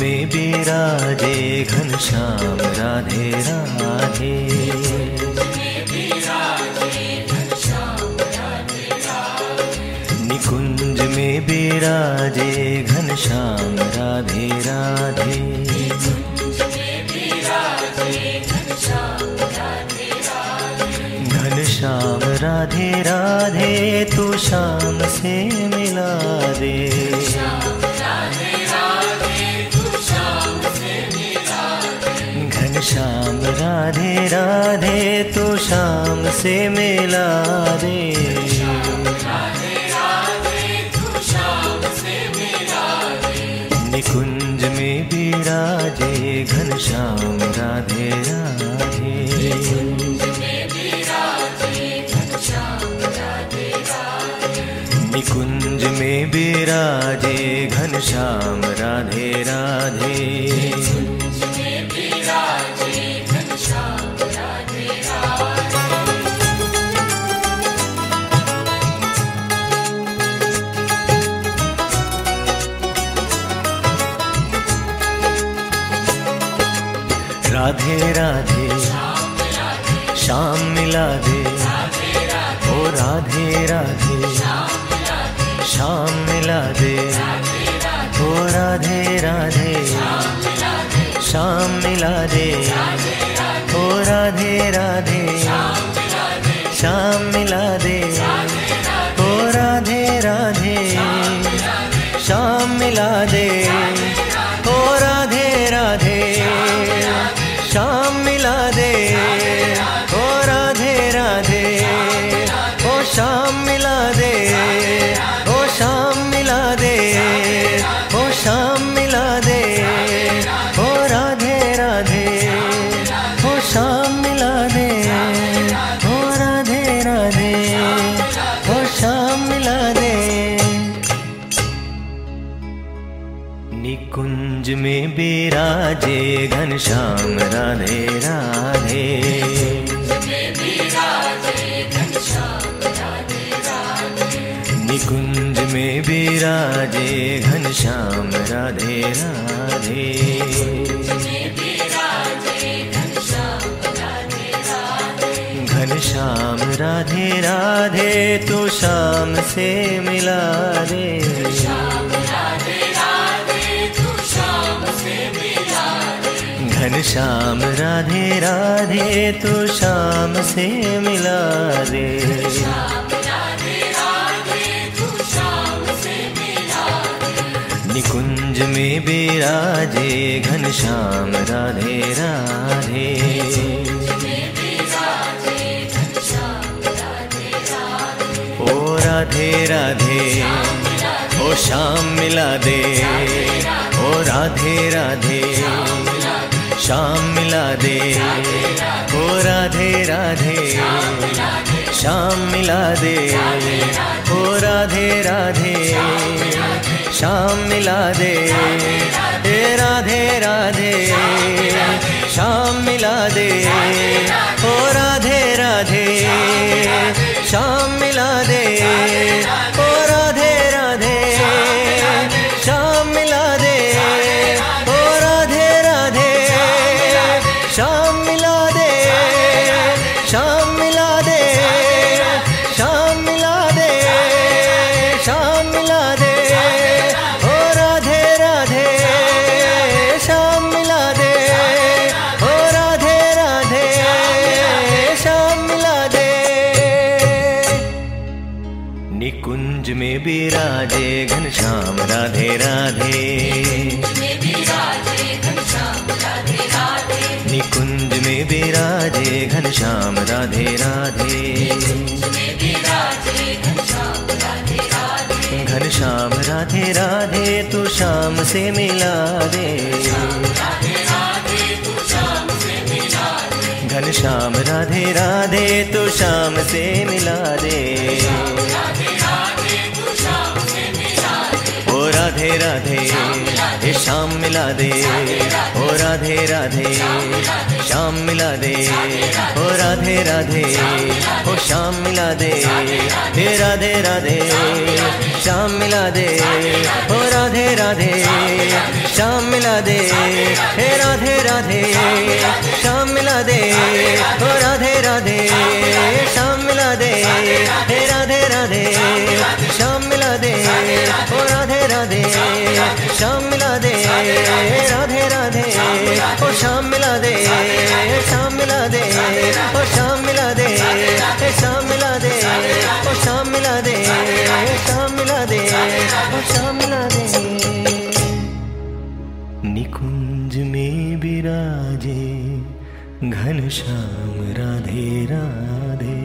में बेराधे घन श्याम, राधे राधे। निकुंज में बेराधे घन श्याम, राधे राधे। घन श्याम, राधे राधे, तू श्याम से मिला दे। घनश्याम राधे राधे, तू शाम से मिला रे निकुंज में बिराजे घनश्याम राधे राधे। निकुंज में बिराजे घनश्याम राधे राधे। राधे राधे। शाम मिला दे। ओ राधे राधे। श्याम मिला दे। ओ राधे राधे। श्याम मिला दे। ओ राधे राधे। निकुंज में बिराजे घनश्याम राधे राधे। निकुंज में बिराजे घनश्याम राधे राधे। घनश्याम राधे राधे तो शाम से मिला दे घनश्याम राधे राधे तो शाम से मिला दे। निकुंज में बिराजे घनश्याम राधे राधे। ओ राधे राधे, ओ श्याम मिला दे। ओ राधे राधे। श्याम मिला दे। ओ राधे राधे। श्याम मिला दे। ओ राधे राधे। श्याम मिला दे। हे राधे राधे। शाम मिला दे। निकुंज में बिराजे घनश्याम राधे राधे। निकुंज में भी बिराजे घनश्याम राधे राधे। घनश्याम राधे राधे, तू शाम से मिला दे। घनश्याम राधे राधे, तू शाम से मिला दे। राधे राधे हे श्याम मिला दे। ओ राधे राधे श्याम मिला दे। ओ राधे राधे, ओ श्याम मिला दे। हे राधे राधे श्याम मिला दे। ओ राधे राधे श्याम मिला दे। हे राधे राधे श्याम मिला दे। ओ राधे राधे, शाम मिला दे। हे राधे राधे शाम मिला दे। ओ राधे राधे, शाम मिला दे। राधे राधे, ओ शाम मिला दे। शाम मिला दे, ओ शाम मिला दे। शाम मिला दे, ओ शाम मिला दे। शाम मिला दे, ओ शाम मिला दे। निकुंज में विराजे, घन श्याम, राधे राधे।